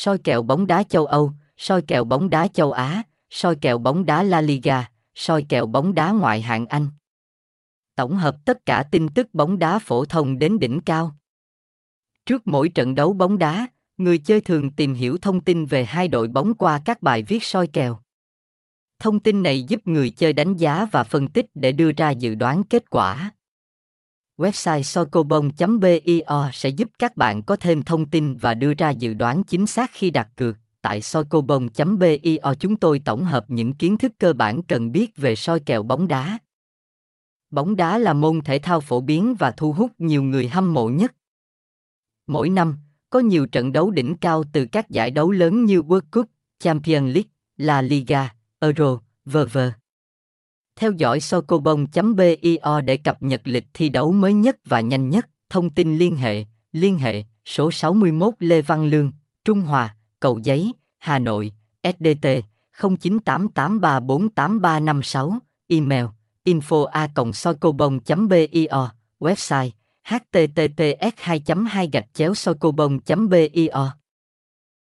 soi kèo bóng đá châu Âu, soi kèo bóng đá châu Á, soi kèo bóng đá La Liga, soi kèo bóng đá ngoại hạng Anh. Tổng hợp tất cả tin tức bóng đá phổ thông đến đỉnh cao. Trước mỗi trận đấu bóng đá, người chơi thường tìm hiểu thông tin về hai đội bóng qua các bài viết soi kèo. Thông tin này giúp người chơi đánh giá và phân tích để đưa ra dự đoán kết quả. Website socobon.bio sẽ giúp các bạn có thêm thông tin và đưa ra dự đoán chính xác khi đặt cược. Tại socobon.bio chúng tôi tổng hợp những kiến thức cơ bản cần biết về soi kèo bóng đá. Bóng đá là môn thể thao phổ biến và thu hút nhiều người hâm mộ nhất. Mỗi năm, có nhiều trận đấu đỉnh cao từ các giải đấu lớn như World Cup, Champions League, La Liga, Euro, v.v. Theo dõi socobong.bio để cập nhật lịch thi đấu mới nhất và nhanh nhất. Thông tin liên hệ, liên hệ, số 61 Lê Văn Lương, Trung Hòa, Cầu Giấy, Hà Nội, SDT 0988348356, email info a bio website https 2 2 gạch chéo socobon bio